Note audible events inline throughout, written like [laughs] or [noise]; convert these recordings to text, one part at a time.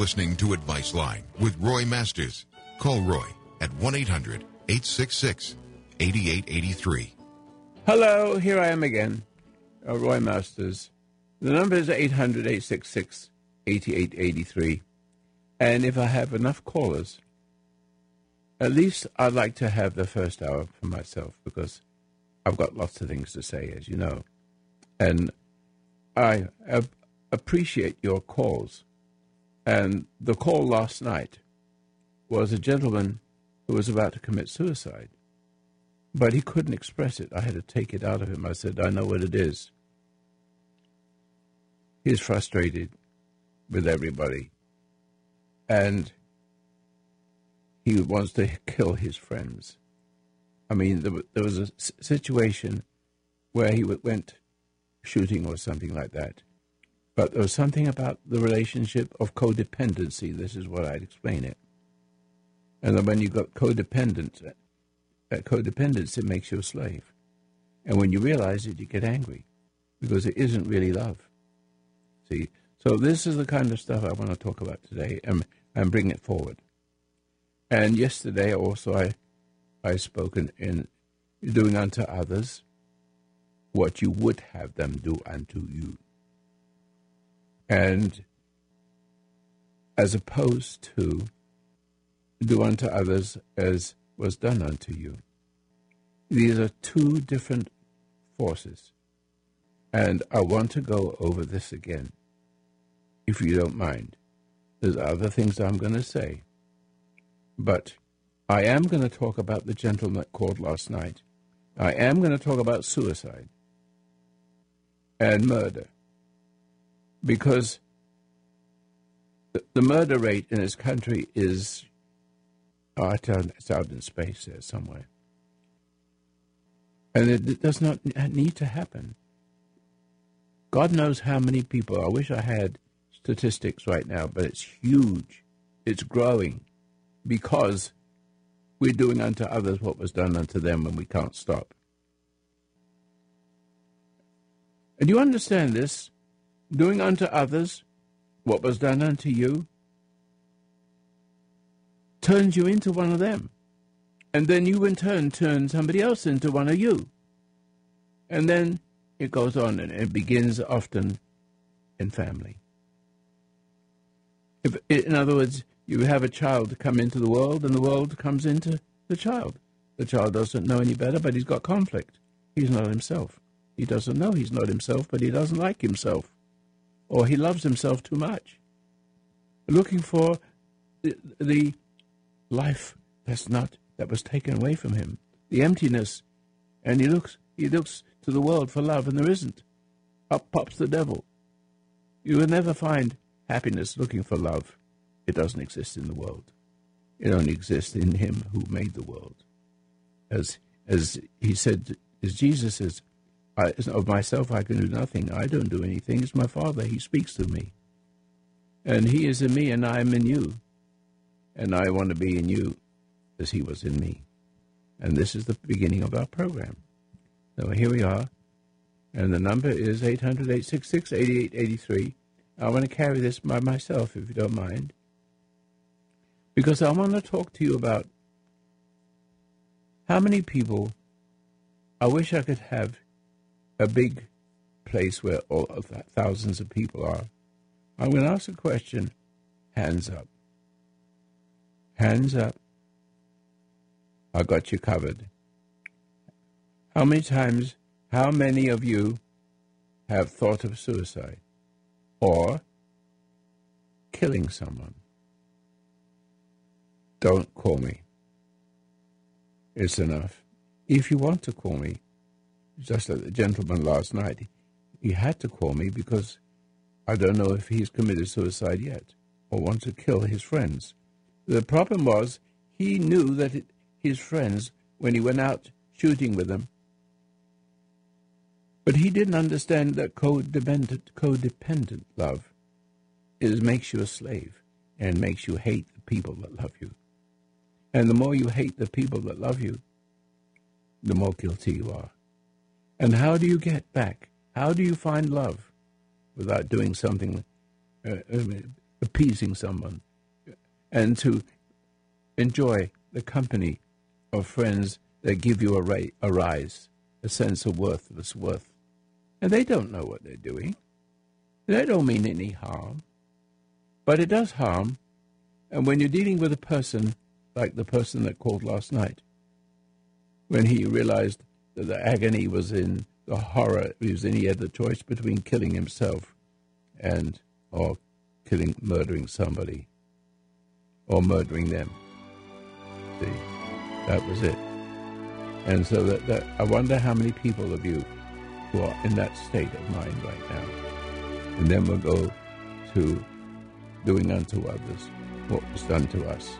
listening to Advice Line with Roy Masters. Call Roy at 1 800 866 8883. Hello, here I am again, uh, Roy Masters. The number is 800 866 8883. And if I have enough callers, at least I'd like to have the first hour for myself because I've got lots of things to say, as you know. And I appreciate your calls. And the call last night was a gentleman who was about to commit suicide. But he couldn't express it. I had to take it out of him. I said, I know what it is. He's frustrated with everybody. And he wants to kill his friends. I mean, there, there was a situation where he went shooting or something like that. But there was something about the relationship of codependency. This is what I'd explain it. And then when you've got codependent, uh, codependence, it makes you a slave. And when you realize it, you get angry because it isn't really love. See? So this is the kind of stuff I want to talk about today and, and bring it forward. And yesterday also I I spoken in doing unto others what you would have them do unto you. And as opposed to do unto others as was done unto you. These are two different forces. And I want to go over this again, if you don't mind. There's other things I'm going to say. But I am going to talk about the gentleman that called last night. I am going to talk about suicide and murder. Because the murder rate in this country is, oh, it's out in space there somewhere. And it does not need to happen. God knows how many people. I wish I had statistics right now, but it's huge. It's growing because we're doing unto others what was done unto them, and we can't stop. And you understand this? Doing unto others what was done unto you turns you into one of them. And then you in turn turn somebody else into one of you. And then it goes on and it begins often in family. If, in other words, you have a child come into the world and the world comes into the child. The child doesn't know any better, but he's got conflict. He's not himself. He doesn't know he's not himself, but he doesn't like himself. Or he loves himself too much. Looking for the, life that's not that was taken away from him. The emptiness. And he looks he looks to the world for love and there isn't. Up pops the devil. You will never find happiness looking for love. It doesn't exist in the world. It only exists in Him who made the world. As as He said, as Jesus says, I, of myself I can do nothing. I don't do anything. It's my Father. He speaks to me, and He is in me, and I am in you, and I want to be in you, as He was in me. And this is the beginning of our program. So here we are, and the number is 800 866 8883. I want to carry this by myself, if you don't mind because I want to talk to you about how many people I wish I could have a big place where all thousands of people are. I'm going to ask a question. Hands up. Hands up. I got you covered. How many times, how many of you have thought of suicide or killing someone? Don't call me. It's enough. If you want to call me, just like the gentleman last night, he had to call me because I don't know if he's committed suicide yet or wants to kill his friends. The problem was he knew that it, his friends, when he went out shooting with them, but he didn't understand that codependent, codependent love is makes you a slave and makes you hate the people that love you. And the more you hate the people that love you, the more guilty you are. And how do you get back? How do you find love without doing something, uh, appeasing someone and to enjoy the company of friends that give you a, ra- a rise, a sense of worthless worth. And they don't know what they're doing. They don't mean any harm. But it does harm. And when you're dealing with a person like the person that called last night, when he realized the agony was in the horror, he was in, he had the choice between killing himself and or killing, murdering somebody, or murdering them. See, that was it. And so that, that I wonder how many people of you who are in that state of mind right now. And then we'll go to doing unto others what was done to us.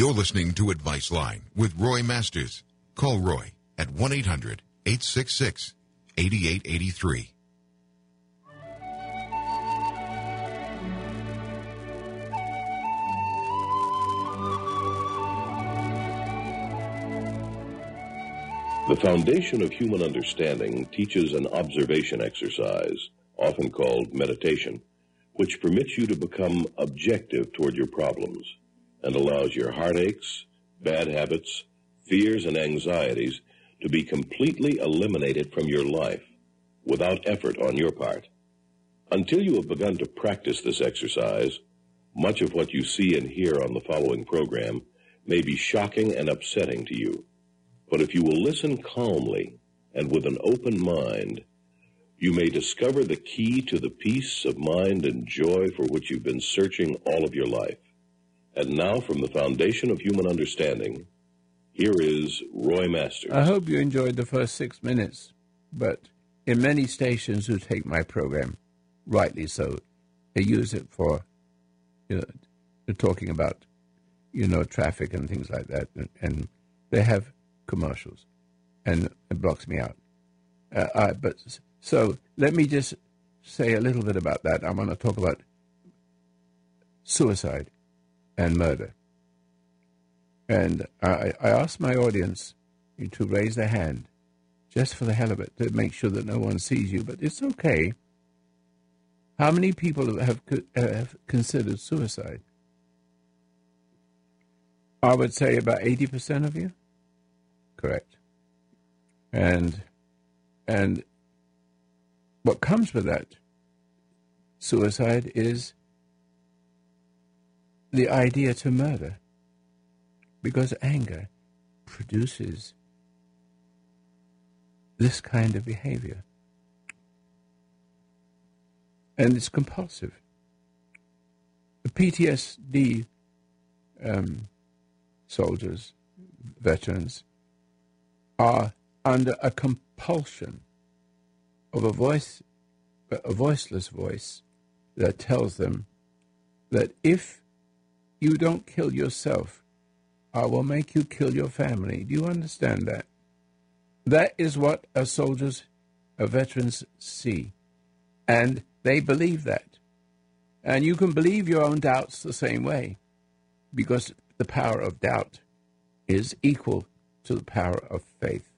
You're listening to Advice Line with Roy Masters. Call Roy at 1 800 866 8883. The foundation of human understanding teaches an observation exercise, often called meditation, which permits you to become objective toward your problems and allows your heartaches, bad habits, fears, and anxieties to be completely eliminated from your life without effort on your part. Until you have begun to practice this exercise, much of what you see and hear on the following program may be shocking and upsetting to you. But if you will listen calmly and with an open mind, you may discover the key to the peace of mind and joy for which you've been searching all of your life. And now, from the foundation of human understanding, here is Roy Masters. I hope you enjoyed the first six minutes, but in many stations who take my program, rightly so, they use it for, you know, talking about, you know, traffic and things like that, and, and they have commercials, and it blocks me out. Uh, I, but so let me just say a little bit about that. I want to talk about suicide and murder. And I, I asked my audience to raise their hand just for the hell of it to make sure that no one sees you, but it's okay. How many people have, have considered suicide? I would say about 80% of you. Correct. And and what comes with that suicide is the idea to murder because anger produces this kind of behavior. And it's compulsive. The PTSD um, soldiers, veterans, are under a compulsion of a voice, a voiceless voice that tells them that if you don't kill yourself, I will make you kill your family. Do you understand that? That is what a soldiers, a veterans see. And they believe that. And you can believe your own doubts the same way because the power of doubt is equal to the power of faith.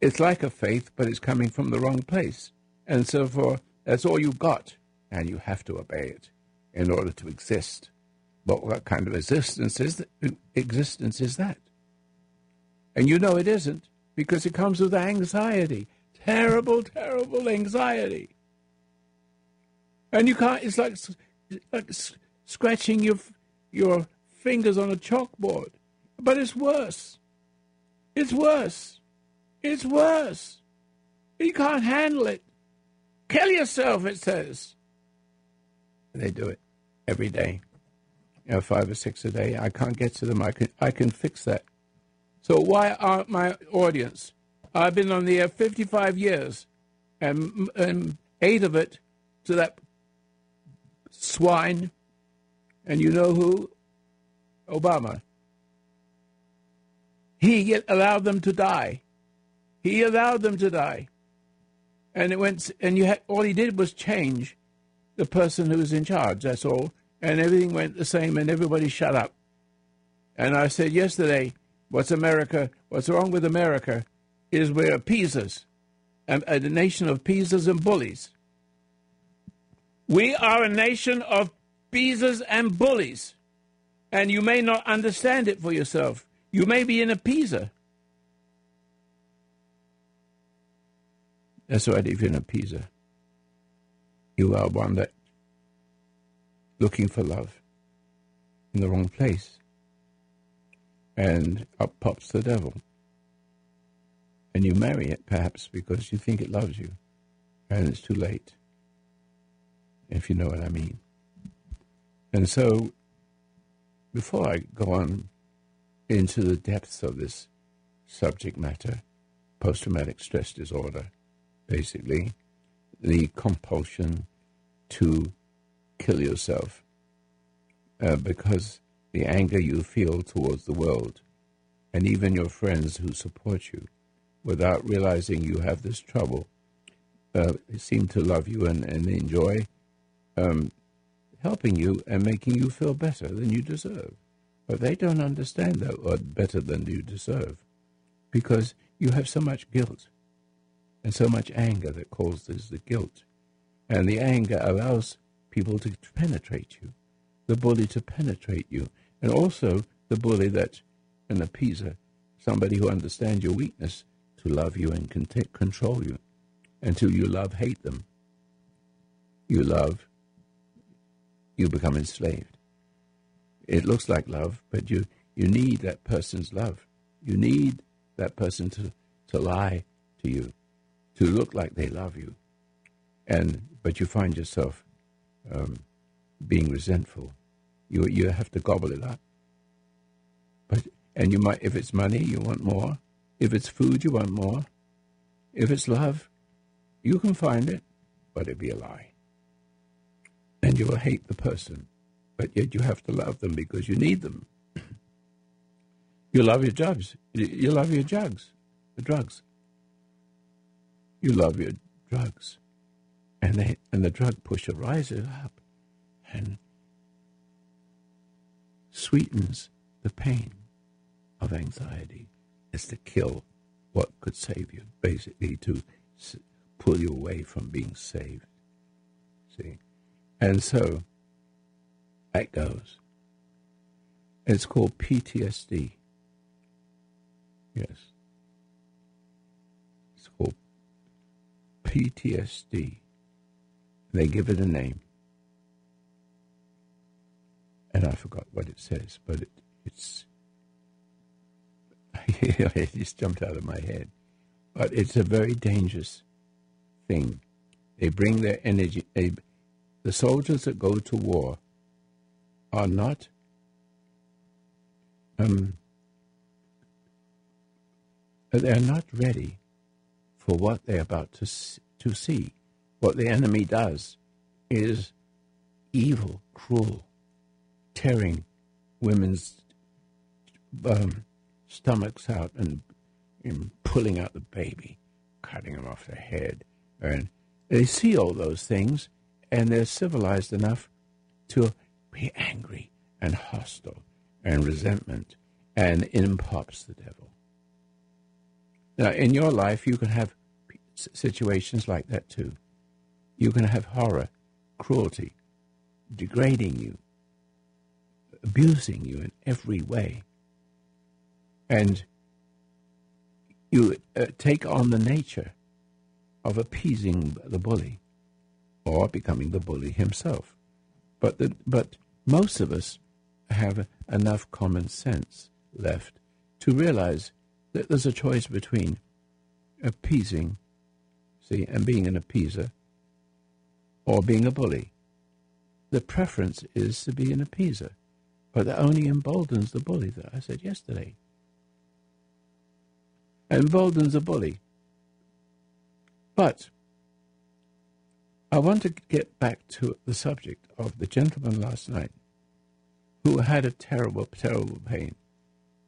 It's like a faith, but it's coming from the wrong place. And so for that's all you've got, and you have to obey it in order to exist. But what kind of existence is that, existence is that? And you know it isn't because it comes with anxiety, terrible, terrible anxiety. And you can't. It's like, like scratching your your fingers on a chalkboard, but it's worse. It's worse. It's worse. You can't handle it. Kill yourself, it says. They do it every day you know, five or six a day. I can't get to them. I can I can fix that. So why aren't my audience? I've been on the air 55 years, and, and eight of it to that swine. And you know who? Obama. He allowed them to die. He allowed them to die. And it went. And you had all he did was change the person who was in charge. That's all and everything went the same, and everybody shut up. And I said yesterday, what's America? What's wrong with America is we're appeasers. and a nation of peasers and bullies. We are a nation of peasers and bullies. And you may not understand it for yourself. You may be in a peaser. That's right, if you're in a peaser. You are one that looking for love in the wrong place. And up pops the devil. And you marry it, perhaps, because you think it loves you. And it's too late, if you know what I mean. And so, before I go on into the depths of this subject matter, post traumatic stress disorder, basically, the compulsion to kill yourself uh, because the anger you feel towards the world and even your friends who support you without realizing you have this trouble uh, seem to love you and, and enjoy um, helping you and making you feel better than you deserve. But they don't understand that or better than you deserve because you have so much guilt and so much anger that causes the guilt. And the anger allows people to penetrate you, the bully to penetrate you, and also the bully that an appeaser, somebody who understands your weakness, to love you and can t- control you until you love hate them. You love, you become enslaved. It looks like love, but you, you need that person's love. You need that person to, to lie to you, to look like they love you. And but you find yourself um, being resentful. You you have to gobble it up. But and you might if it's money, you want more. If it's food, you want more. If it's love, you can find it, but it be a lie. And you will hate the person, but yet you have to love them because you need them. [clears throat] you love your drugs. You love your drugs, the drugs. You love your drugs, and they and the drug pusher rises up and sweetens the pain of anxiety is to kill what could save you, basically to pull you away from being saved. See? And so that goes. It's called PTSD. Yes. It's called PTSD. They give it a name. And I forgot what it says, but it, it's [laughs] it just jumped out of my head. But it's a very dangerous thing. They bring their energy. They, the soldiers that go to war are not um, they're not ready for what they're about to to see. What the enemy does is evil, cruel, tearing women's um, stomachs out and, and pulling out the baby, cutting them off the head. And they see all those things, and they're civilized enough to be angry and hostile and resentment, and in pops the devil. Now, in your life, you can have situations like that too. You can have horror, cruelty, degrading you, abusing you in every way and you uh, take on the nature of appeasing the bully or becoming the bully himself. But, the, but most of us have enough common sense left to realize that there's a choice between appeasing, see, and being an appeaser or being a bully. The preference is to be an appeaser, but that only emboldens the bully that I said yesterday emboldens a bully. But I want to get back to the subject of the gentleman last night who had a terrible, terrible pain.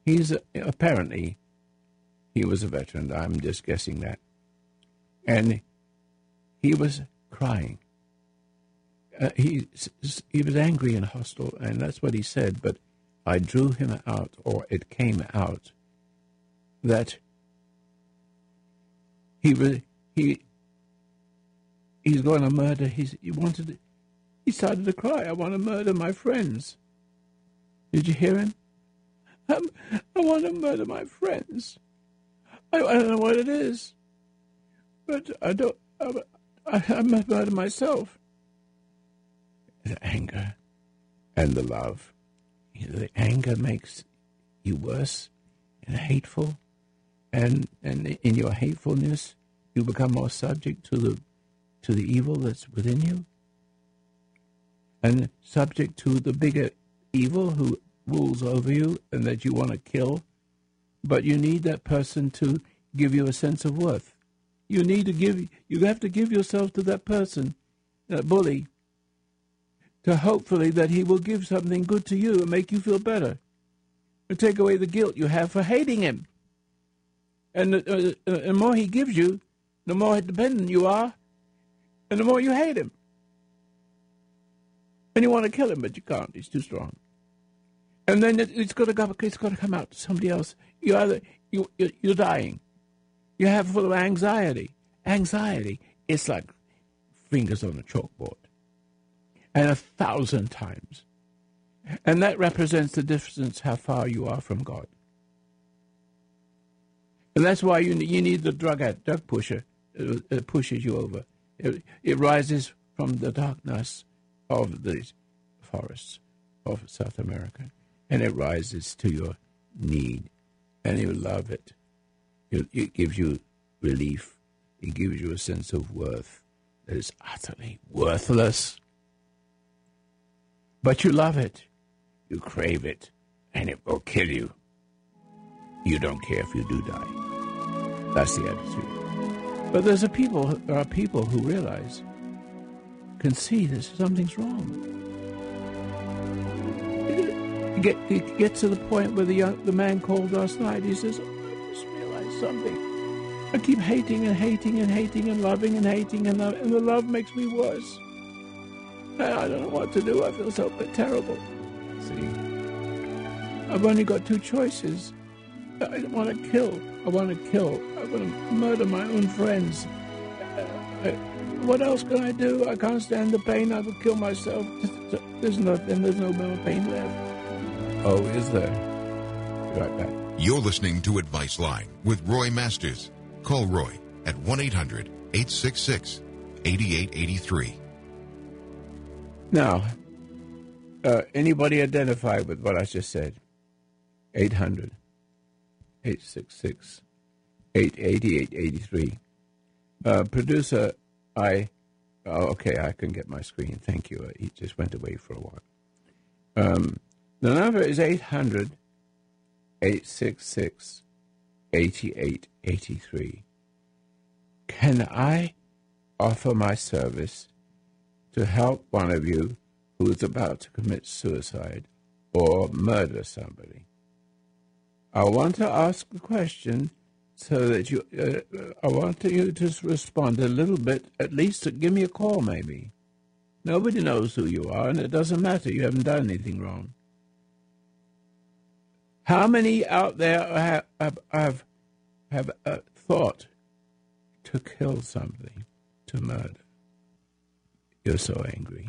He's apparently he was a veteran. I'm just guessing that, and he was crying. Uh, he he was angry and hostile, and that's what he said. But I drew him out, or it came out, that he was he he's going to murder his. He wanted. He started to cry. I want to murder my friends. Did you hear him? I'm, I want to murder my friends. I, I don't know what it is, but I don't. I, I, I murder myself. The anger and the love. The anger makes you worse and hateful, and and in your hatefulness, you become more subject to the to the evil that's within you, and subject to the bigger evil who rules over you and that you want to kill. But you need that person to give you a sense of worth. You need to give. You have to give yourself to that person, that bully, to hopefully that he will give something good to you and make you feel better, and take away the guilt you have for hating him. And the, uh, uh, the more he gives you, the more dependent you are, and the more you hate him. And you want to kill him, but you can't. He's too strong. And then it, has got to go. It's got to come out to somebody else. You either you you're dying. You have full of anxiety. Anxiety. It's like fingers on a chalkboard, and a thousand times. And that represents the distance how far you are from God. And that's why you, you need the drug addict, drug pusher uh, it pushes you over. It, it rises from the darkness of the forests of South America, and it rises to your need, and you love it. It, it gives you relief. It gives you a sense of worth that is utterly worthless. But you love it. You crave it, and it will kill you. You don't care if you do die. That's the attitude. But there's a people, there are people who realize, can see that something's wrong. Get, it gets to the point where the, young, the man called last night. He says, oh, I just realized something. I keep hating and hating and hating and loving and hating, and, love, and the love makes me worse. I don't know what to do. I feel so terrible. See, I've only got two choices. I don't want to kill. I want to kill. I want to murder my own friends. Uh, what else can I do? I can't stand the pain. I will kill myself. [laughs] There's nothing. There's no more pain left. Oh, is there? Be right back. You're listening to Advice Line with Roy Masters. Call Roy at 1 800 866 8883. Now, uh, anybody identify with what I just said? 800 866 88883. Uh, producer, I. Oh, okay, I can get my screen. Thank you. He just went away for a while. Um, the number is 800 866 8883. Can I offer my service to help one of you who is about to commit suicide or murder somebody. I want to ask a question so that you, uh, I want you to respond a little bit, at least give me a call maybe. Nobody knows who you are, and it doesn't matter. You haven't done anything wrong. How many out there have, have, have, have uh, thought to kill somebody, to murder? You're so angry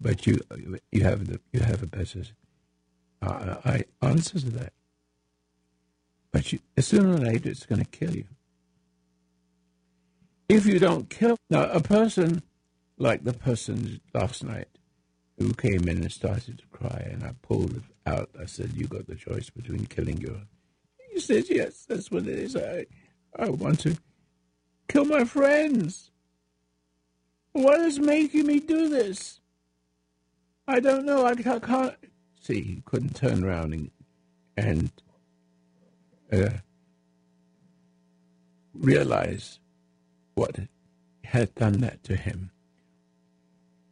but you you have the, you have a better uh, I answer to that. But you, sooner or later, it's going to kill you. If you don't kill now, a person like the person last night who came in and started to cry, and I pulled it out. I said, "You got the choice between killing your." He said, "Yes, that's what it is. I I want to kill my friends. What is making me do this?" I don't know. I can't. See, he couldn't turn around and, and uh, realize what had done that to him.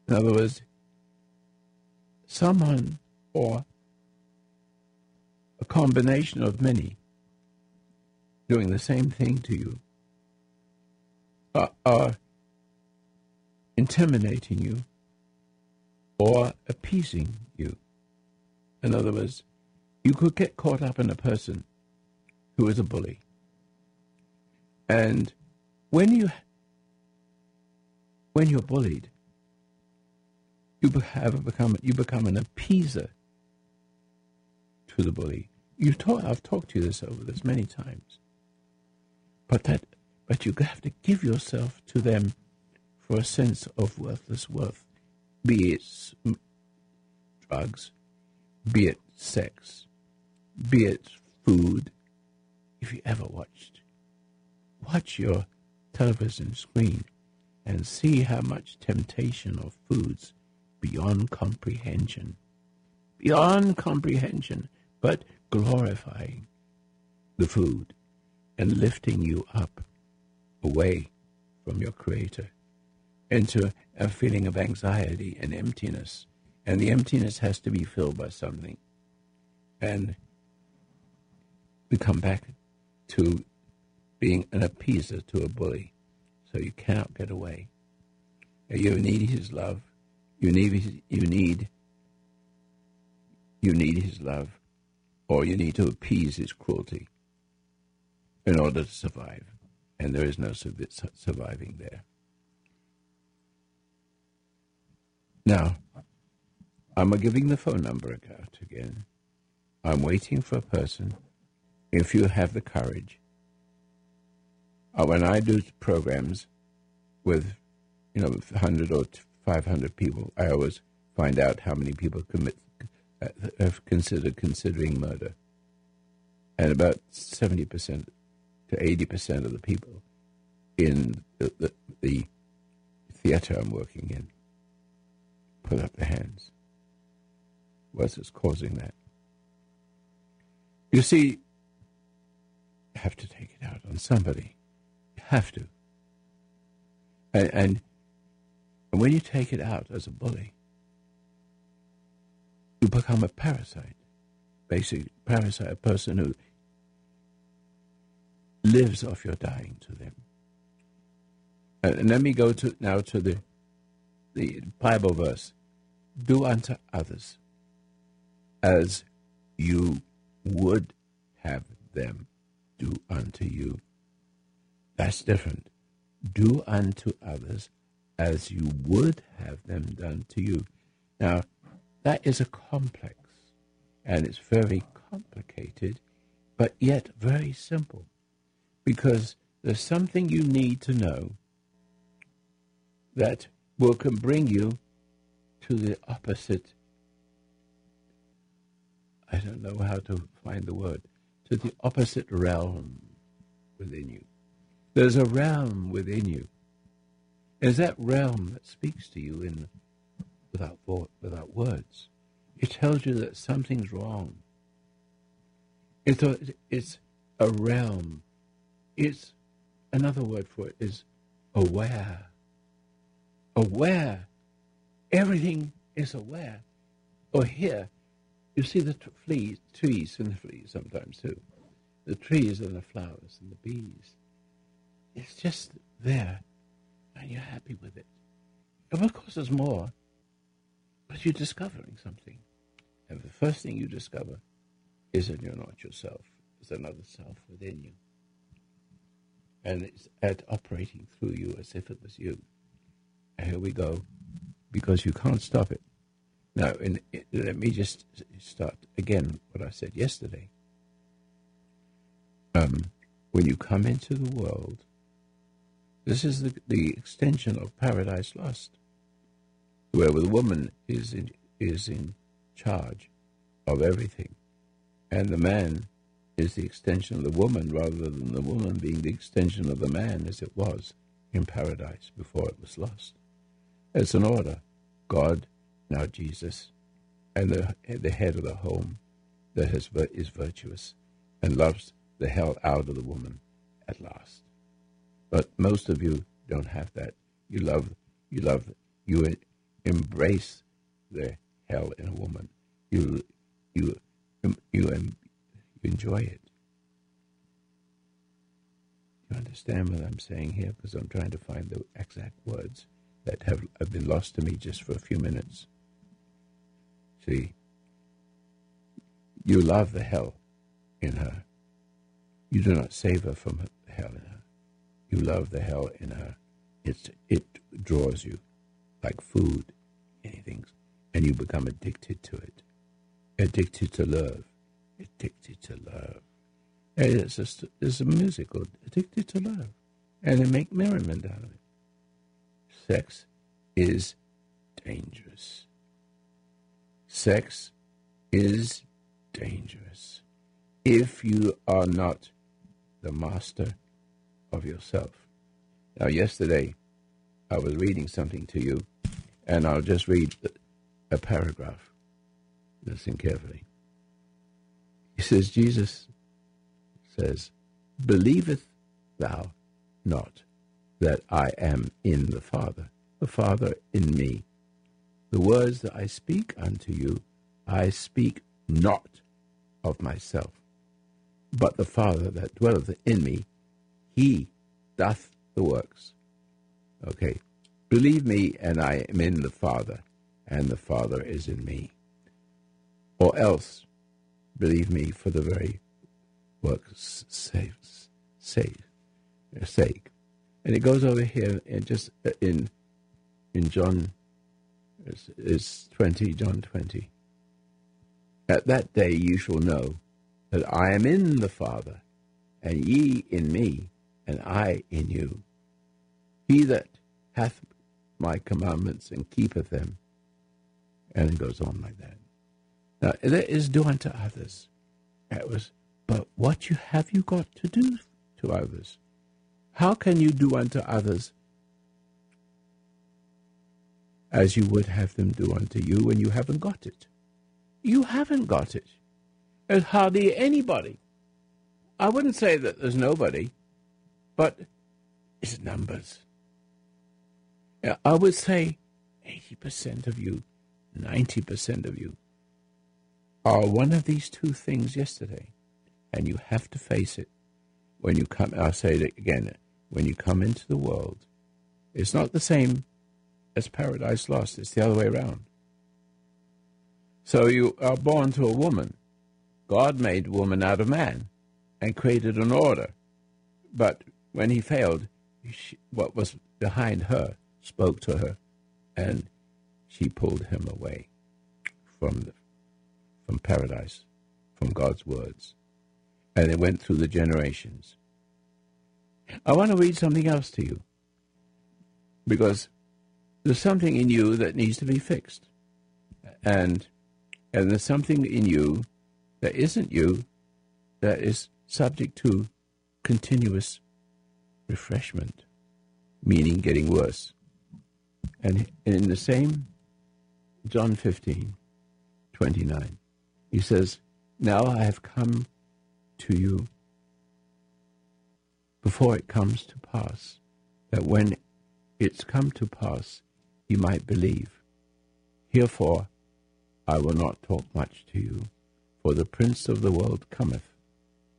In other words, someone or a combination of many doing the same thing to you are, are intimidating you or appeasing you. In other words, you could get caught up in a person who is a bully. And when you when you're bullied, you have become you become an appeaser to the bully. You talk, I've talked to you this over this many times. But that but you have to give yourself to them for a sense of worthless worth, be it drugs, be it sex, be it food. If you ever watched, watch your television screen and see how much temptation of foods beyond comprehension, beyond comprehension, but glorifying the food and lifting you up away from your Creator into a feeling of anxiety and emptiness. And the emptiness has to be filled by something. And we come back to being an appeaser to a bully. So you cannot get away. You need his love. You need his, you need you need his love, or you need to appease his cruelty in order to survive. And there is no surviving there. Now, I'm giving the phone number out again. I'm waiting for a person. If you have the courage, uh, when I do programs with, you know, 100 or 500 people, I always find out how many people commit uh, have considered considering murder, and about 70 percent to 80 percent of the people in the, the, the theater I'm working in put up their hands. What is causing that? You see, you have to take it out on somebody. You have to. And, and, and when you take it out as a bully, you become a parasite. Basically, parasite, a person who lives off your dying to them. And, and let me go to now to the the Bible verse do unto others as you would have them do unto you. That's different. Do unto others as you would have them done to you. Now, that is a complex, and it's very complicated, but yet very simple, because there's something you need to know that will can bring you to the opposite. I don't know how to find the word. To the opposite realm within you. There's a realm within you. Is that realm that speaks to you in without thought, without words. It tells you that something's wrong. It's a, it's a realm. It's another word for it is aware. Aware Everything is aware. Or here, you see the t- fleas, trees and the fleas sometimes too. The trees and the flowers and the bees. It's just there, and you're happy with it. And of course, there's more, but you're discovering something. And the first thing you discover is that you're not yourself. There's another self within you. And it's at operating through you as if it was you. Here we go because you can't stop it. Now, in, in, let me just start again what I said yesterday. Um, when you come into the world, this is the, the extension of Paradise Lost, where the woman is in, is in charge of everything, and the man is the extension of the woman rather than the woman being the extension of the man as it was in paradise before it was lost. It's an order. God, now Jesus, and the, the head of the home that has, is virtuous and loves the hell out of the woman at last. But most of you don't have that. You love, you love, you embrace the hell in a woman. You, you, you, you enjoy it. You understand what I'm saying here? Because I'm trying to find the exact words that have, have been lost to me just for a few minutes. See, you love the hell in her. You do not save her from the hell in her. You love the hell in her. It's, it draws you like food, anything, and you become addicted to it. Addicted to love. Addicted to love. And it's just it's a musical, addicted to love. And they make merriment out of it. Sex is dangerous. Sex is dangerous if you are not the master of yourself. Now, yesterday, I was reading something to you, and I'll just read a paragraph. Listen carefully. He says, Jesus says, Believeth thou not that I am in the Father, the Father in me? The words that I speak unto you, I speak not of myself, but the Father that dwelleth in me, he doth the works. Okay. Believe me, and I am in the Father, and the Father is in me. Or else, believe me for the very work's sake. sake. And it goes over here in just uh, in in John is, is 20, John 20. At that day you shall know that I am in the Father, and ye in me, and I in you. He that hath my commandments and keepeth them. And it goes on like that. Now, that is do unto others. That was, but what you have you got to do to others? How can you do unto others as you would have them do unto you when you haven't got it? You haven't got it. There's hardly anybody. I wouldn't say that there's nobody, but it's numbers. I would say 80% of you, 90% of you are one of these two things yesterday, and you have to face it when you come. I'll say it again when you come into the world. It's not the same as Paradise Lost, it's the other way around. So you are born to a woman. God made woman out of man and created an order. But when he failed, she, what was behind her spoke to her, and she pulled him away from the, from paradise, from God's words, and it went through the generations. I want to read something else to you because there's something in you that needs to be fixed, and and there's something in you that isn't you that is subject to continuous refreshment, meaning getting worse. And in the same John 15, 29, he says, Now I have come to you before it comes to pass, that when it's come to pass, you might believe. Herefore, I will not talk much to you, for the prince of the world cometh,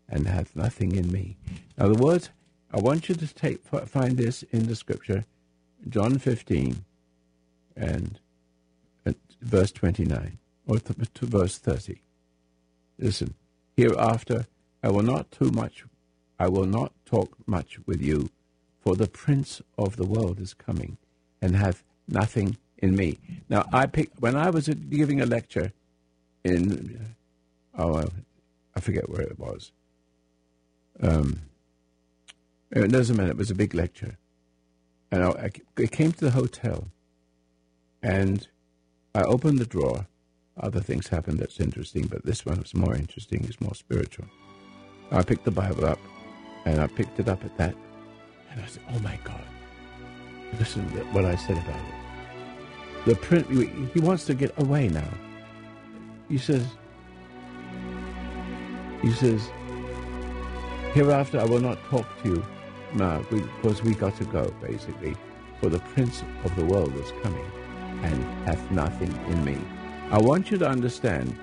and hath nothing in me. Now, the words, I want you to take, find this in the scripture, John 15, and verse 29, or th- to verse 30. Listen, hereafter I will not too much, I will not talk much with you, for the prince of the world is coming, and hath nothing in me. Now, I pick, when I was giving a lecture in, oh, I forget where it was. Um, it doesn't matter. It was a big lecture, and I, I came to the hotel, and I opened the drawer. Other things happened that's interesting, but this one was more interesting. It's more spiritual. I picked the Bible up, and I picked it up at that, and I said, "Oh my God! Listen to what I said about it." The print he wants to get away now. He says, he says, hereafter I will not talk to you now because we got to go basically, for the prince of the world is coming and hath nothing in me. I want you to understand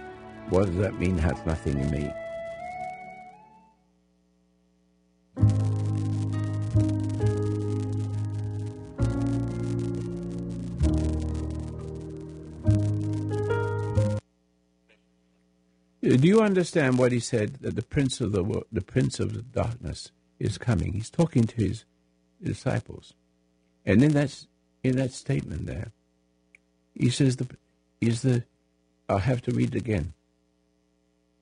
what does that mean, hath nothing in me? Do you understand what he said? That the prince of the the prince of the darkness is coming. He's talking to his disciples. And in that in that statement there, he says the is the I'll have to read it again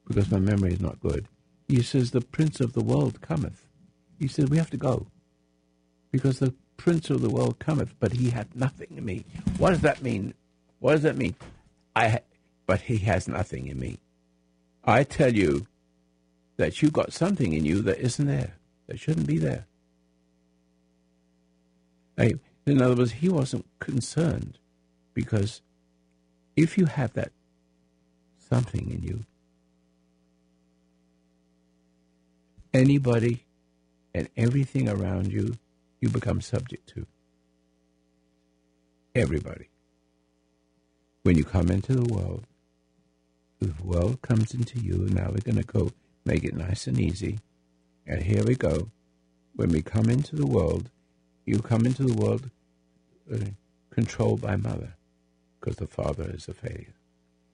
because my memory is not good. He says the prince of the world cometh. He says we have to go because the prince of the world cometh, but he hath nothing in me. What does that mean? What does that mean? I but he has nothing in me. I tell you that you've got something in you that isn't there, that shouldn't be there. In other words, he wasn't concerned because if you have that something in you, anybody and everything around you, you become subject to. Everybody. When you come into the world, the world comes into you. Now we're going to go make it nice and easy. And here we go. When we come into the world, you come into the world uh, controlled by mother because the father is a failure.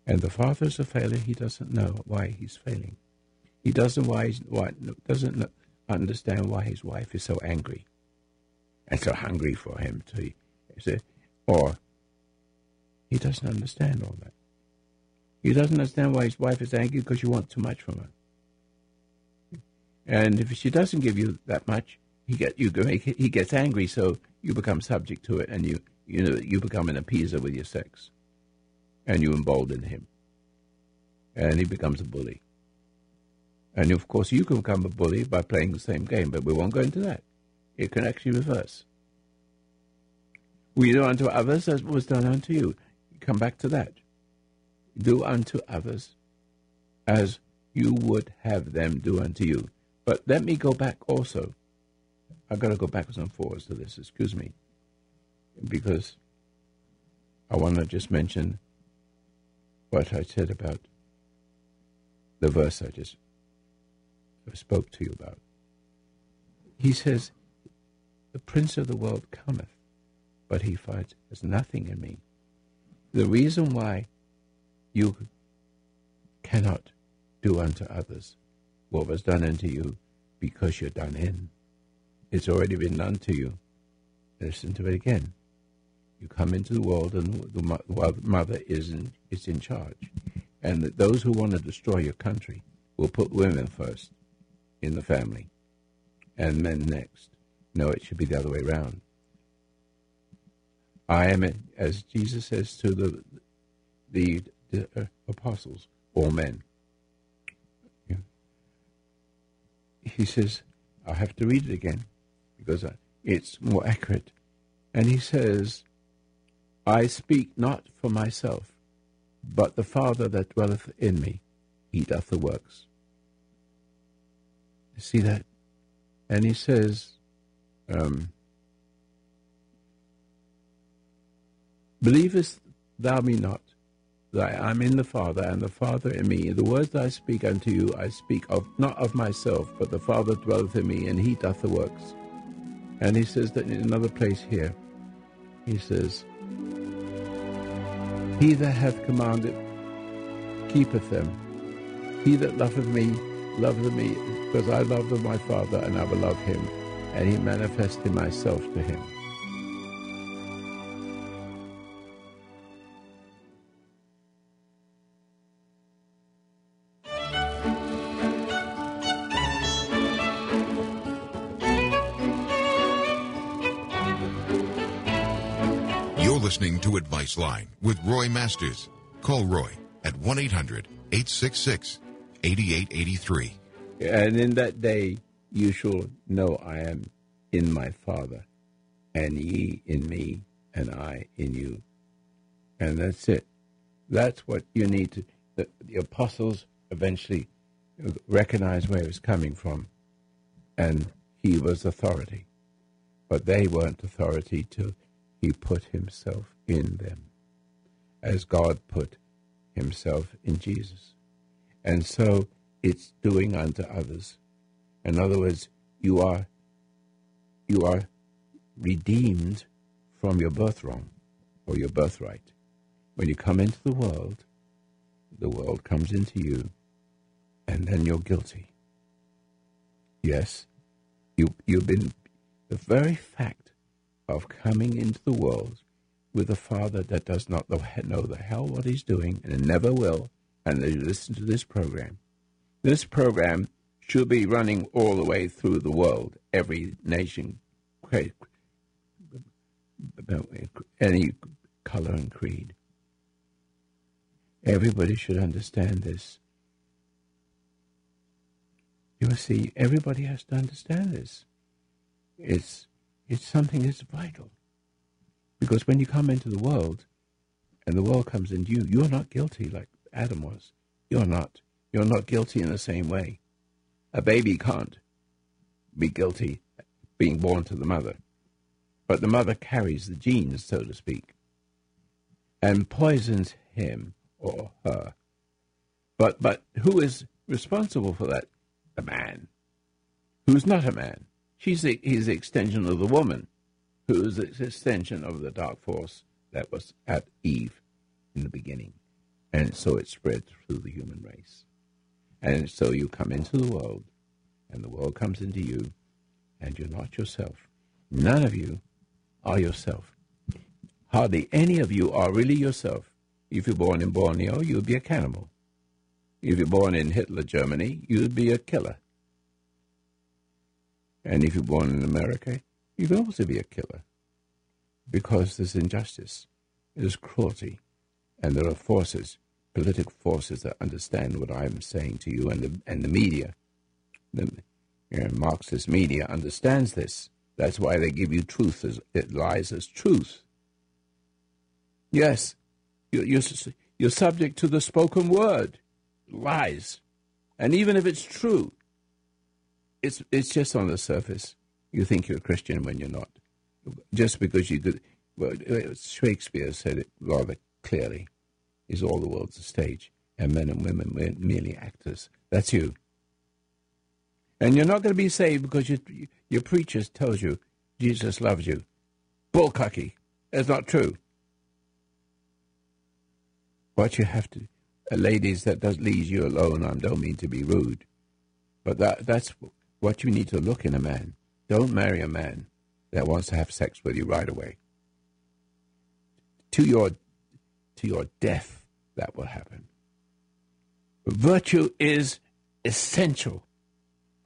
And the father is a failure. He doesn't know why he's failing. He doesn't why, why doesn't understand why his wife is so angry and so hungry for him to, or he doesn't understand all that. He doesn't understand why his wife is angry because you want too much from her. And if she doesn't give you that much, he get you he gets angry, so you become subject to it, and you you know you become an appeaser with your sex, and you embolden him, and he becomes a bully. And of course, you can become a bully by playing the same game, but we won't go into that. It can actually reverse. We do unto others as was done unto you. Come back to that do unto others as you would have them do unto you. But let me go back also. I've got to go backwards and forwards to this, excuse me, because I want to just mention what I said about the verse I just spoke to you about. He says, The prince of the world cometh, but he finds has nothing in me. The reason why you cannot do unto others what was done unto you because you're done in. It's already been done to you. Listen to it again. You come into the world and the mother is in, is in charge. And that those who want to destroy your country will put women first in the family and men next. No, it should be the other way around. I am, as Jesus says to the, the the uh, apostles, all men. Yeah. He says, I have to read it again because it's more accurate. And he says, I speak not for myself, but the Father that dwelleth in me, he doth the works. You see that? And he says, um, Believest thou me not that I am in the Father, and the Father in me. The words that I speak unto you, I speak of not of myself, but the Father dwelleth in me, and he doth the works. And he says that in another place here, he says, He that hath commanded keepeth them. He that loveth me loveth me, because I love my Father, and I will love him, and he manifested myself to him. To Advice Line with Roy Masters. Call Roy at 1 800 866 8883. And in that day you shall know I am in my Father, and ye in me, and I in you. And that's it. That's what you need to. The, the apostles eventually recognized where he was coming from, and he was authority. But they weren't authority to he put himself in them, as God put himself in Jesus. And so it's doing unto others. In other words, you are you are redeemed from your birth wrong or your birthright. When you come into the world, the world comes into you, and then you're guilty. Yes, you you've been The very fact of coming into the world with a father that does not know the hell what he's doing and never will, and they listen to this program. This program should be running all the way through the world, every nation, any color and creed. Everybody should understand this. You see, everybody has to understand this. It's it's something that's vital. Because when you come into the world, and the world comes into you, you're not guilty like Adam was. You're not. You're not guilty in the same way. A baby can't be guilty being born to the mother. But the mother carries the genes, so to speak, and poisons him or her. But but who is responsible for that? The man. Who's not a man. She's the, he's the extension of the woman, who is the extension of the dark force that was at Eve in the beginning. And so it spread through the human race. And so you come into the world, and the world comes into you, and you're not yourself. None of you are yourself. Hardly any of you are really yourself. If you're born in Borneo, you'd be a cannibal. If you're born in Hitler Germany, you'd be a killer. And if you're born in America, you can also be a killer. Because there's injustice, there's cruelty, and there are forces, political forces that understand what I'm saying to you, and the, and the media, the you know, Marxist media understands this. That's why they give you truth as it lies as truth. Yes, you're, you're, you're subject to the spoken word, lies. And even if it's true, it's, it's just on the surface. You think you're a Christian when you're not. Just because you could. Well, Shakespeare said it rather clearly is all the world's a stage, and men and women were merely actors. That's you. And you're not going to be saved because you, your preacher tells you Jesus loves you. Bullcucky. That's not true. But you have to, uh, ladies, that does leave you alone. I don't mean to be rude, but that that's what you need to look in a man. Don't marry a man that wants to have sex with you right away. To your to your death, that will happen. Virtue is essential,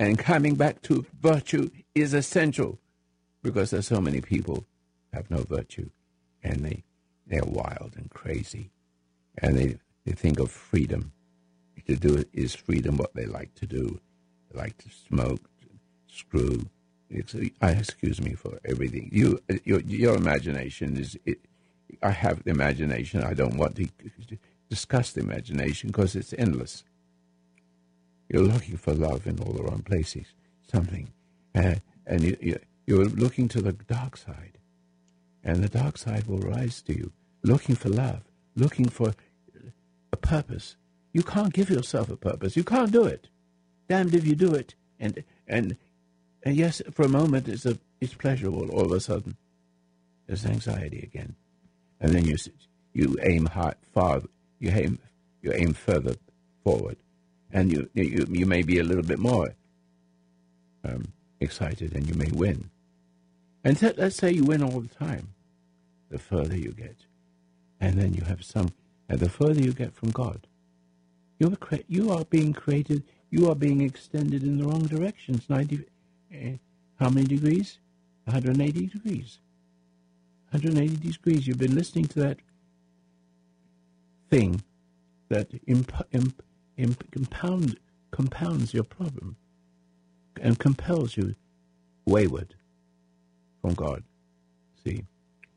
and coming back to virtue is essential, because there's so many people have no virtue, and they they're wild and crazy and they, they think of freedom. To do is freedom what they like to do. Like to smoke, screw. I excuse me for everything. You, your, your imagination is. It, I have the imagination. I don't want to discuss the imagination because it's endless. You're looking for love in all the wrong places. Something, uh, and you, you, you're looking to the dark side, and the dark side will rise to you, looking for love looking for a purpose. You can't give yourself a purpose. You can't do it. Damned if you do it. And and and yes, for a moment it's a it's pleasurable. All of a sudden, there's anxiety again, and then you you aim high, far. You aim you aim further forward, and you you you may be a little bit more um, excited, and you may win. And let's say you win all the time. The further you get, and then you have some. And the further you get from God, you're cre- you are being created. You are being extended in the wrong directions. Ninety, uh, how many degrees? 180 degrees. 180 degrees. You've been listening to that thing that imp- imp- imp- compound, compounds your problem and compels you wayward from God. See?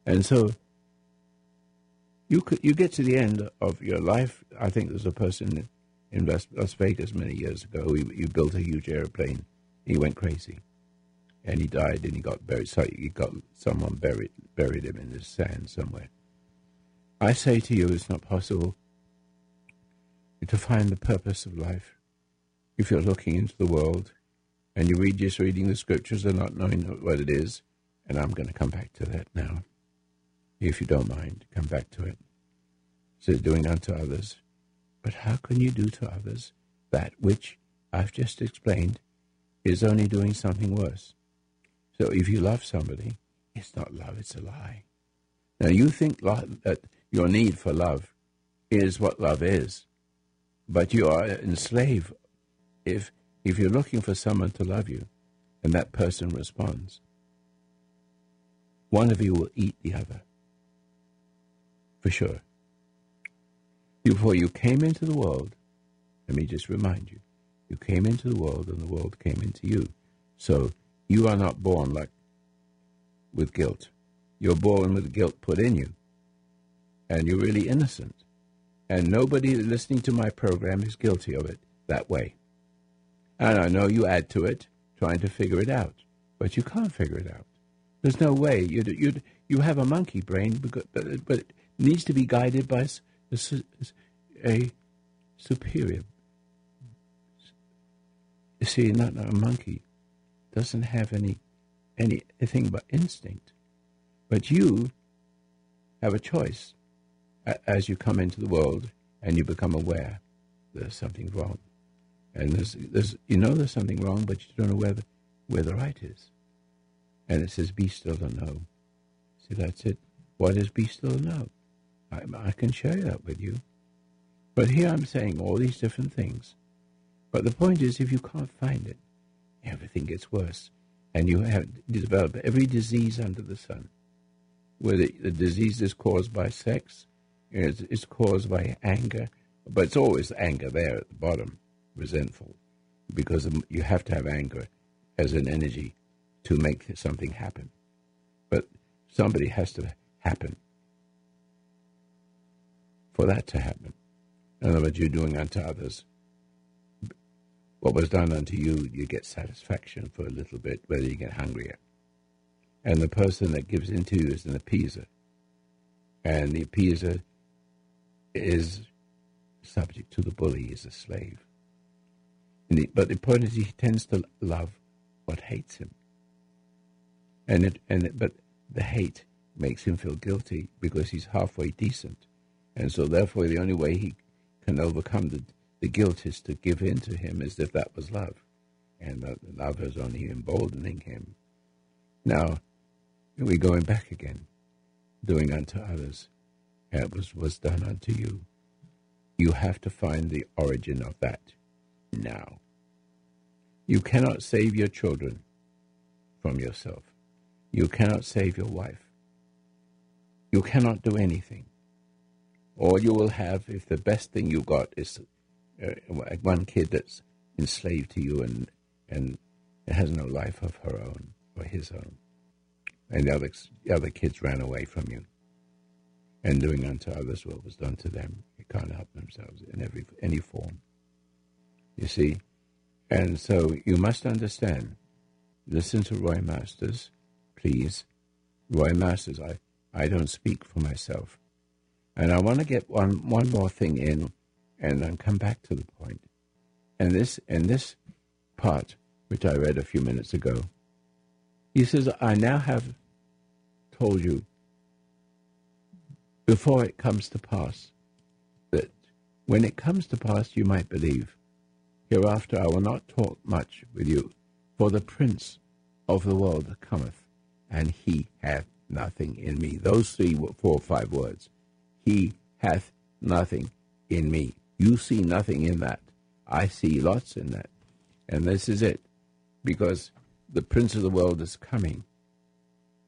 And so you could, you get to the end of your life. I think there's a person in Las, Vegas many years ago. He, he built a huge airplane. He went crazy, and he died. And he got buried. So he got someone buried buried him in the sand somewhere. I say to you, it's not possible to find the purpose of life if you're looking into the world and you read just reading the scriptures and not knowing what it is. And I'm going to come back to that now if you don't mind, come back to it. So doing unto others. But how can you do to others that which I've just explained is only doing something worse? So if you love somebody, it's not love, it's a lie. Now you think that your need for love is what love is, but you are enslaved if if you're looking for someone to love you and that person responds. One of you will eat the other. For sure. Before you came into the world, let me just remind you, you came into the world and the world came into you. So you are not born like with guilt. You're born with guilt put in you. And you're really innocent. And nobody listening to my program is guilty of it that way. And I know you add to it, trying to figure it out, but you can't figure it out. There's no way. You you you have a monkey brain, but but it needs to be guided by a, a superior. You see, not a monkey doesn't have any anything but instinct, but you have a choice as you come into the world and you become aware there's something wrong. And there's, there's, you know there's something wrong, but you don't know where the, where the right is. And it says, be still and know. See, that's it. What is be still and know? I, I can share that with you. But here I'm saying all these different things. But the point is, if you can't find it, everything gets worse. And you have developed every disease under the sun. Whether the disease is caused by sex, it's, it's caused by anger, but it's always anger there at the bottom resentful because you have to have anger as an energy to make something happen. But somebody has to happen for that to happen. In other words, you're doing unto others. What was done unto you, you get satisfaction for a little bit, whether you get hungrier. And the person that gives into you is an appeaser. And the appeaser is subject to the bully, is a slave. The, but the point is, he tends to love what hates him, and it, and it, but the hate makes him feel guilty because he's halfway decent, and so therefore the only way he can overcome the the guilt is to give in to him as if that was love, and the love is only emboldening him. Now, we're going back again, doing unto others, as was was done unto you. You have to find the origin of that now. You cannot save your children from yourself. You cannot save your wife. You cannot do anything. All you will have, if the best thing you got is uh, one kid that's enslaved to you and and has no life of her own or his own, and the other, the other kids ran away from you, and doing unto others what was done to them. They can't help themselves in every any form. You see? And so you must understand. Listen to Roy Masters, please. Roy Masters, I, I don't speak for myself. And I want to get one, one more thing in and then come back to the point. And this, and this part, which I read a few minutes ago, he says, I now have told you before it comes to pass that when it comes to pass, you might believe. Hereafter I will not talk much with you, for the prince of the world cometh, and he hath nothing in me. Those three, four or five words. He hath nothing in me. You see nothing in that. I see lots in that. And this is it. Because the prince of the world is coming,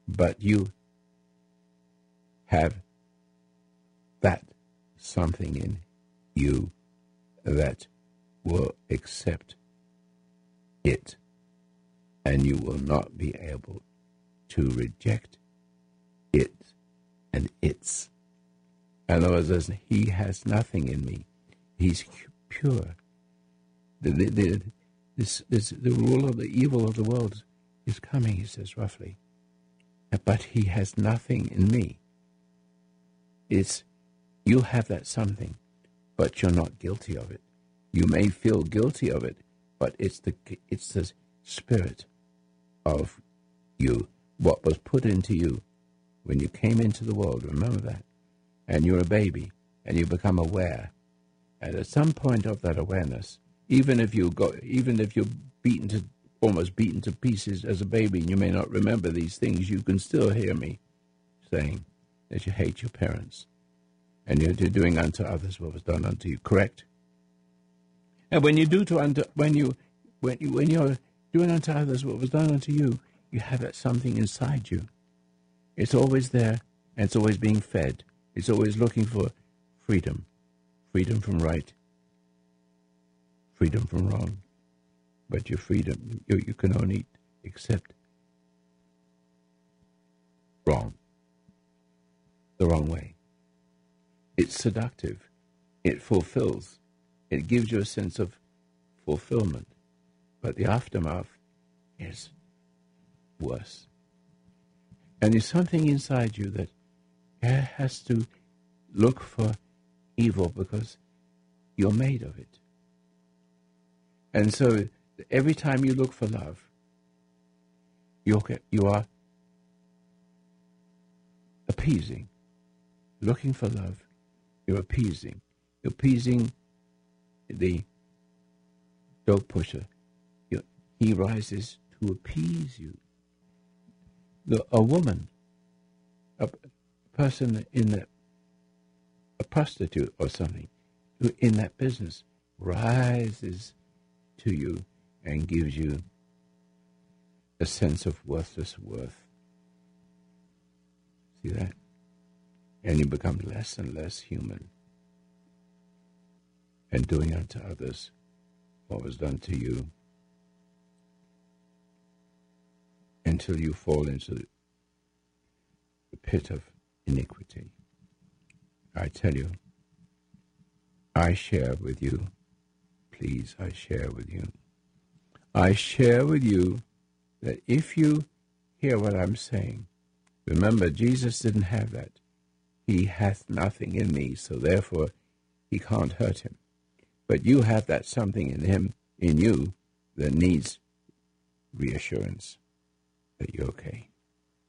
but you have that something in you that will accept it, and you will not be able to reject it and its. In other words, he has nothing in me. He's pure. The, the, the, this, this, the rule of the evil of the world is coming, he says roughly. But he has nothing in me. It's you have that something, but you're not guilty of it. You may feel guilty of it, but it's the it's the spirit of you, what was put into you when you came into the world. Remember that, and you're a baby, and you become aware, and at some point of that awareness, even if you go, even if you're beaten to almost beaten to pieces as a baby and you may not remember these things, you can still hear me saying that you hate your parents and you're doing unto others what was done unto you. Correct? And when you do to unto when you when you when you're doing unto others what was done unto you, you have that something inside you. It's always there and it's always being fed. It's always looking for freedom. Freedom from right. Freedom from wrong. But your freedom you, you can only accept wrong. The wrong way. It's seductive. It fulfills. It gives you a sense of fulfillment. But the aftermath is worse. And there's something inside you that has to look for evil because you're made of it. And so every time you look for love, you're, you are appeasing, looking for love. You're appeasing. You're appeasing the dog pusher. You're, he rises to appease you. The, a woman, a person in the, a prostitute or something, who in that business rises to you and gives you a sense of worthless worth. See that? And you become less and less human and doing unto others what was done to you until you fall into the pit of iniquity. I tell you, I share with you, please, I share with you. I share with you that if you hear what I'm saying, remember, Jesus didn't have that. He hath nothing in me, so therefore he can't hurt him. But you have that something in him, in you, that needs reassurance that you're okay.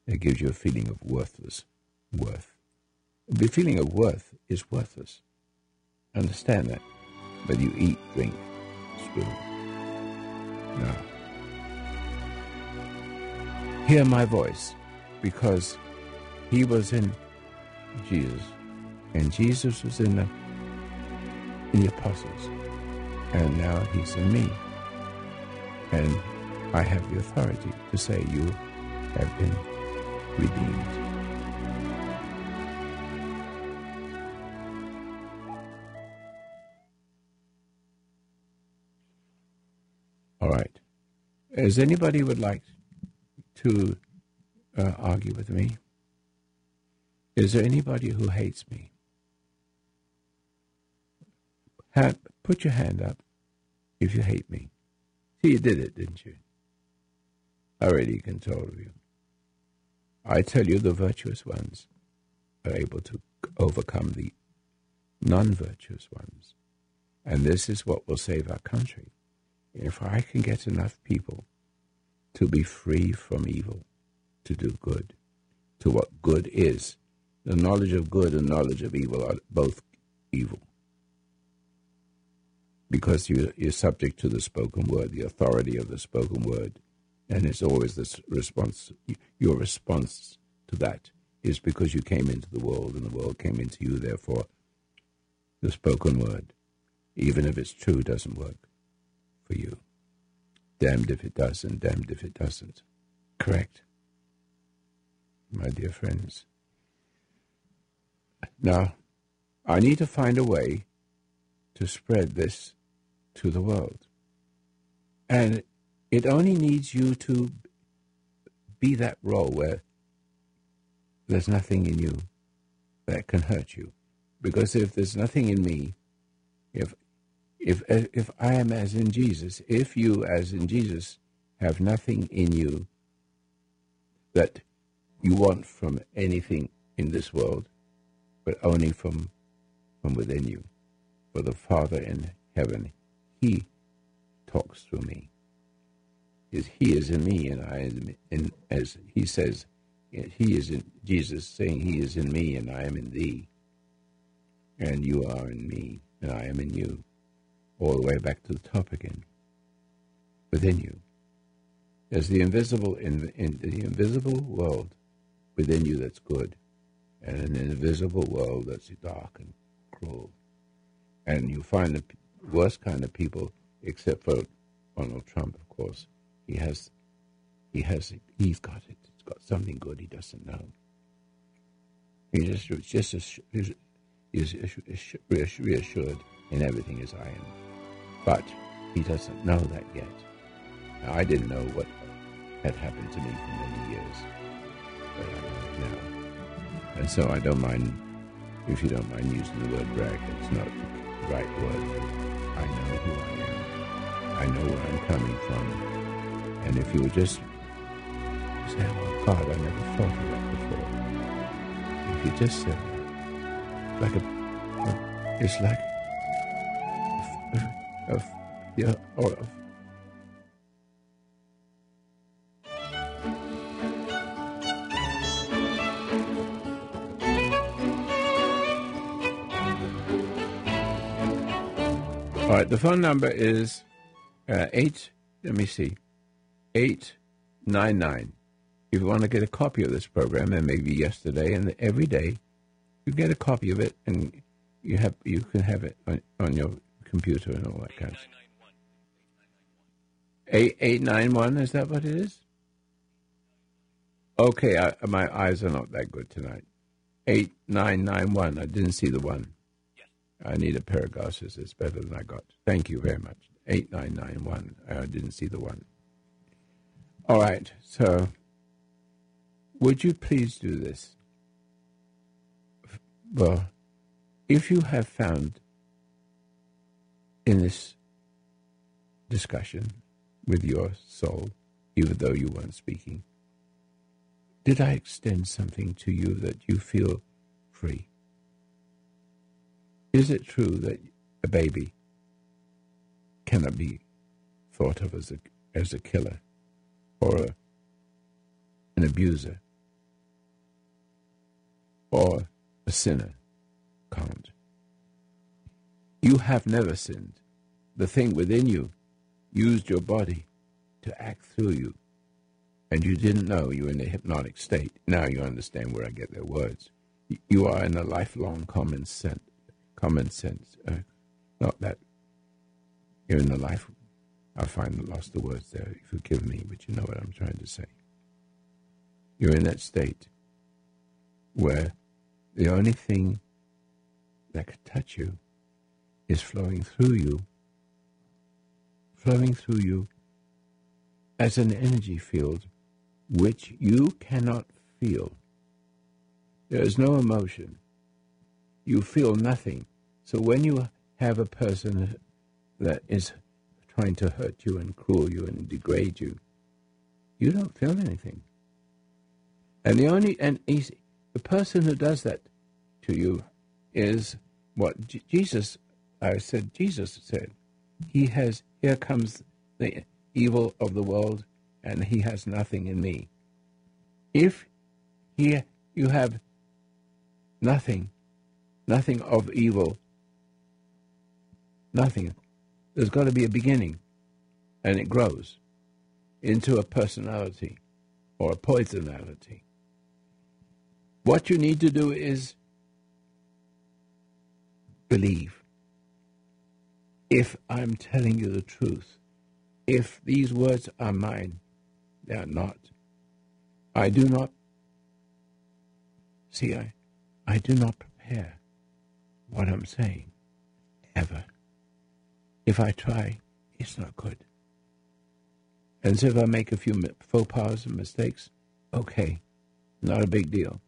That gives you a feeling of worthless worth. The feeling of worth is worthless. Understand that. But you eat, drink, spoon. Now, hear my voice because he was in Jesus and Jesus was in the in the apostles, and now he's in me. And I have the authority to say you have been redeemed. As anybody would like to uh, argue with me? Is there anybody who hates me? Put your hand up if you hate me. See, you did it, didn't you? I Already control of you. I tell you, the virtuous ones are able to overcome the non virtuous ones. And this is what will save our country. If I can get enough people to be free from evil, to do good, to what good is, the knowledge of good and knowledge of evil are both evil because you, you're subject to the spoken word, the authority of the spoken word. And it's always this response, your response to that is because you came into the world and the world came into you. Therefore, the spoken word, even if it's true, doesn't work for you. Damned if it does and damned if it doesn't. Correct? My dear friends. Now, I need to find a way to spread this to the world. And it only needs you to be that role where there's nothing in you that can hurt you. Because if there's nothing in me, if if if I am as in Jesus, if you as in Jesus have nothing in you that you want from anything in this world, but only from from within you. For the Father in heaven he talks through me. Is he is in me, and I am in, as he says, he is in Jesus saying, He is in me, and I am in thee, and you are in me, and I am in you, all the way back to the top again, within you. There's the invisible in, in the invisible world within you that's good, and an invisible world that's dark and cruel. And you find the worst kind of people, except for Donald Trump, of course. He has, he has, he's got it. He's got something good he doesn't know. He just, just as, is, reassured in everything as I am, but he doesn't know that yet. Now, I didn't know what had happened to me for many years, but I know now. And so I don't mind, if you don't mind using the word brag, it's not the right word. I know who I am. I know where I'm coming from. And if you would just say, oh God, I never thought of that before. If you just said like a, it's like a, a, a yeah, or All right, the phone number is uh, 8, let me see, 899. If you want to get a copy of this program, and maybe yesterday and every day, you get a copy of it and you have you can have it on, on your computer and all that kind of stuff. 8891, is that what it is? Okay, I, my eyes are not that good tonight. 8991, I didn't see the one. Yes. I need a pair of glasses. It's better than I got. Thank you very much. 8991. I didn't see the one. All right. So, would you please do this? Well, if you have found in this discussion with your soul, even though you weren't speaking, did I extend something to you that you feel free? Is it true that a baby cannot be thought of as a, as a killer or a, an abuser or a sinner? Can't. You have never sinned. The thing within you used your body to act through you, and you didn't know you were in a hypnotic state. Now you understand where I get their words. You are in a lifelong common sense common sense. Uh, not that you're in the life. I find lost the words there. Forgive me, but you know what I'm trying to say. You're in that state where the only thing that could touch you is flowing through you, flowing through you as an energy field which you cannot feel. There is no emotion. You feel nothing. So when you have a person that is trying to hurt you and cruel you and degrade you, you don't feel anything. And the only and the person who does that to you is what J- Jesus. I said Jesus said, "He has here comes the evil of the world, and he has nothing in me." If he you have nothing, nothing of evil Nothing. There's got to be a beginning, and it grows into a personality or a poisonality. What you need to do is believe. If I'm telling you the truth, if these words are mine, they are not. I do not, see, I, I do not prepare what I'm saying, ever. If I try, it's not good. And so if I make a few faux pas and mistakes, okay, not a big deal.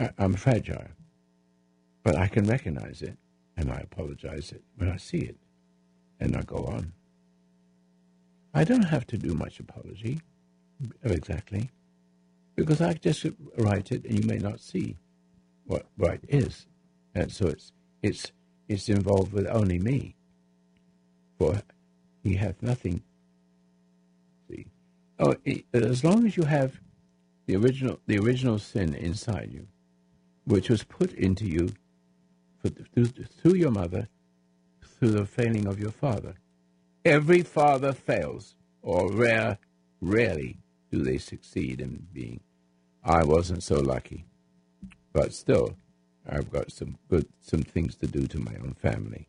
I, I'm fragile, but I can recognize it and I apologize it when I see it, and I go on. I don't have to do much apology, exactly, because I just write it, and you may not see what right is, and so it's it's it's involved with only me for he hath nothing. See, oh, as long as you have the original, the original sin inside you, which was put into you through, through your mother, through the failing of your father. Every father fails, or rare rarely do they succeed in being. I wasn't so lucky, but still, I've got some good some things to do to my own family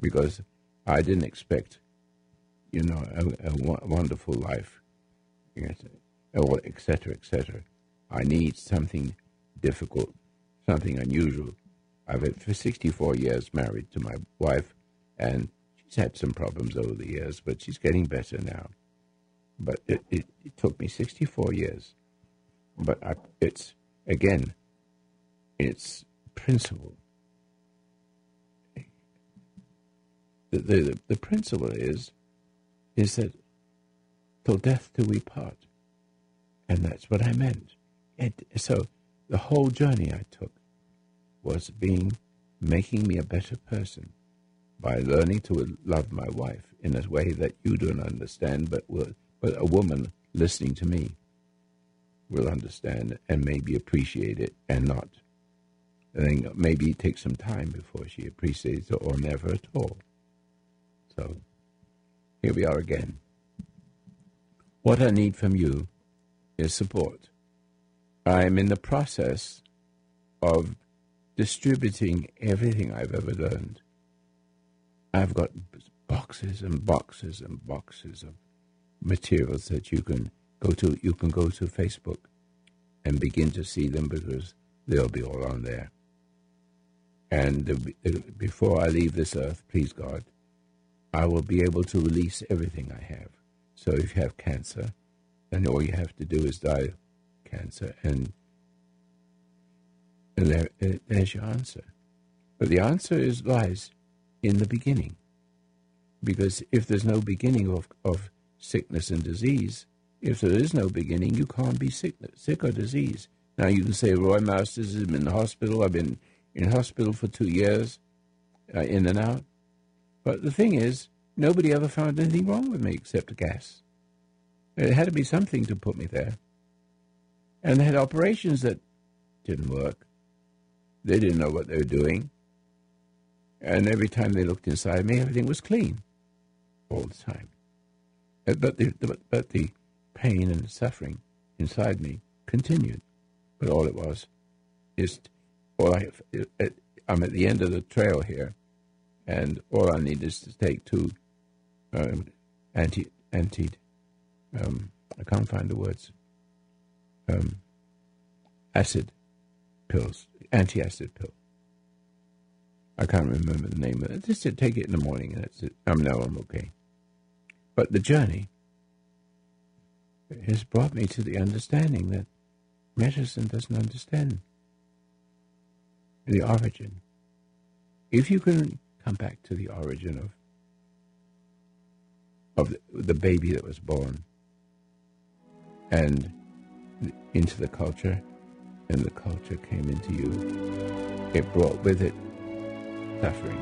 because I didn't expect, you know, a, a wonderful life, etc. etc. I need something difficult, something unusual. I've been for 64 years married to my wife, and she's had some problems over the years, but she's getting better now. But it, it, it took me 64 years. But I, it's, again, it's principle. The, the, the principle is, is that till death do we part. And that's what I meant. It, so the whole journey I took was being making me a better person by learning to love my wife in a way that you don't understand, but will, but a woman listening to me will understand and maybe appreciate it and not. And then maybe take some time before she appreciates it or never at all. So here we are again. What I need from you is support. I'm in the process of distributing everything I've ever learned. I've got boxes and boxes and boxes of materials that you can go to. You can go to Facebook and begin to see them because they'll be all on there. And before I leave this earth, please God, I will be able to release everything I have. So if you have cancer, then all you have to do is die cancer, and, and there, there's your answer. But the answer is lies in the beginning, because if there's no beginning of, of sickness and disease, if there is no beginning, you can't be sick, sick or disease. Now you can say Roy Masters has been in the hospital. I've been in hospital for two years, uh, in and out. But the thing is, nobody ever found anything wrong with me except gas. There had to be something to put me there. And they had operations that didn't work. They didn't know what they were doing. And every time they looked inside me, everything was clean all the time. Uh, but the, but the pain and the suffering inside me continued. But all it was is, all I, I'm at the end of the trail here, and all I need is to take two um, anti anti. Um, I can't find the words. Um, acid pills, anti-acid pill. I can't remember the name of it. Just to take it in the morning, and that's it. Um, no, I'm okay. But the journey has brought me to the understanding that medicine doesn't understand the origin. If you can come back to the origin of of the baby that was born and into the culture, and the culture came into you, it brought with it suffering.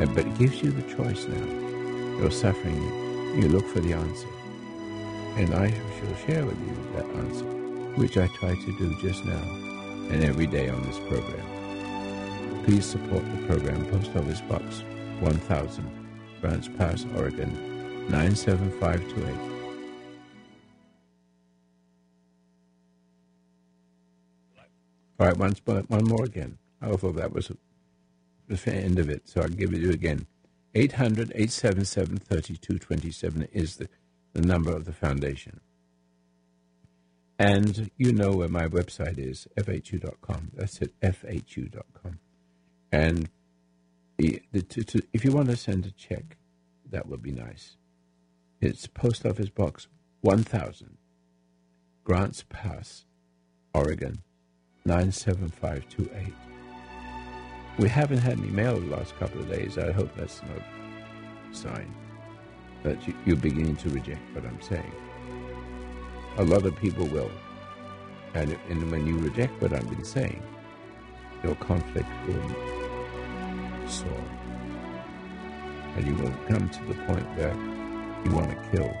And, but it gives you the choice now. Your suffering, you look for the answer. And I shall share with you that answer, which I try to do just now and every day on this program. Please support the program Post Office Box 1000, Grants Pass, Oregon 97528. All right, once, one more again. I thought that was the end of it, so I'll give it to you again. 800 877 3227 is the, the number of the foundation. And you know where my website is, fhu.com. That's it, fhu.com. And the, the, to, to, if you want to send a check, that would be nice. It's Post Office Box 1000, Grants Pass, Oregon 97528. We haven't had any mail the last couple of days. I hope that's no sign that you're beginning to reject what I'm saying. A lot of people will. And, and when you reject what I've been saying, your conflict will soar. And you will come to the point where you want to kill.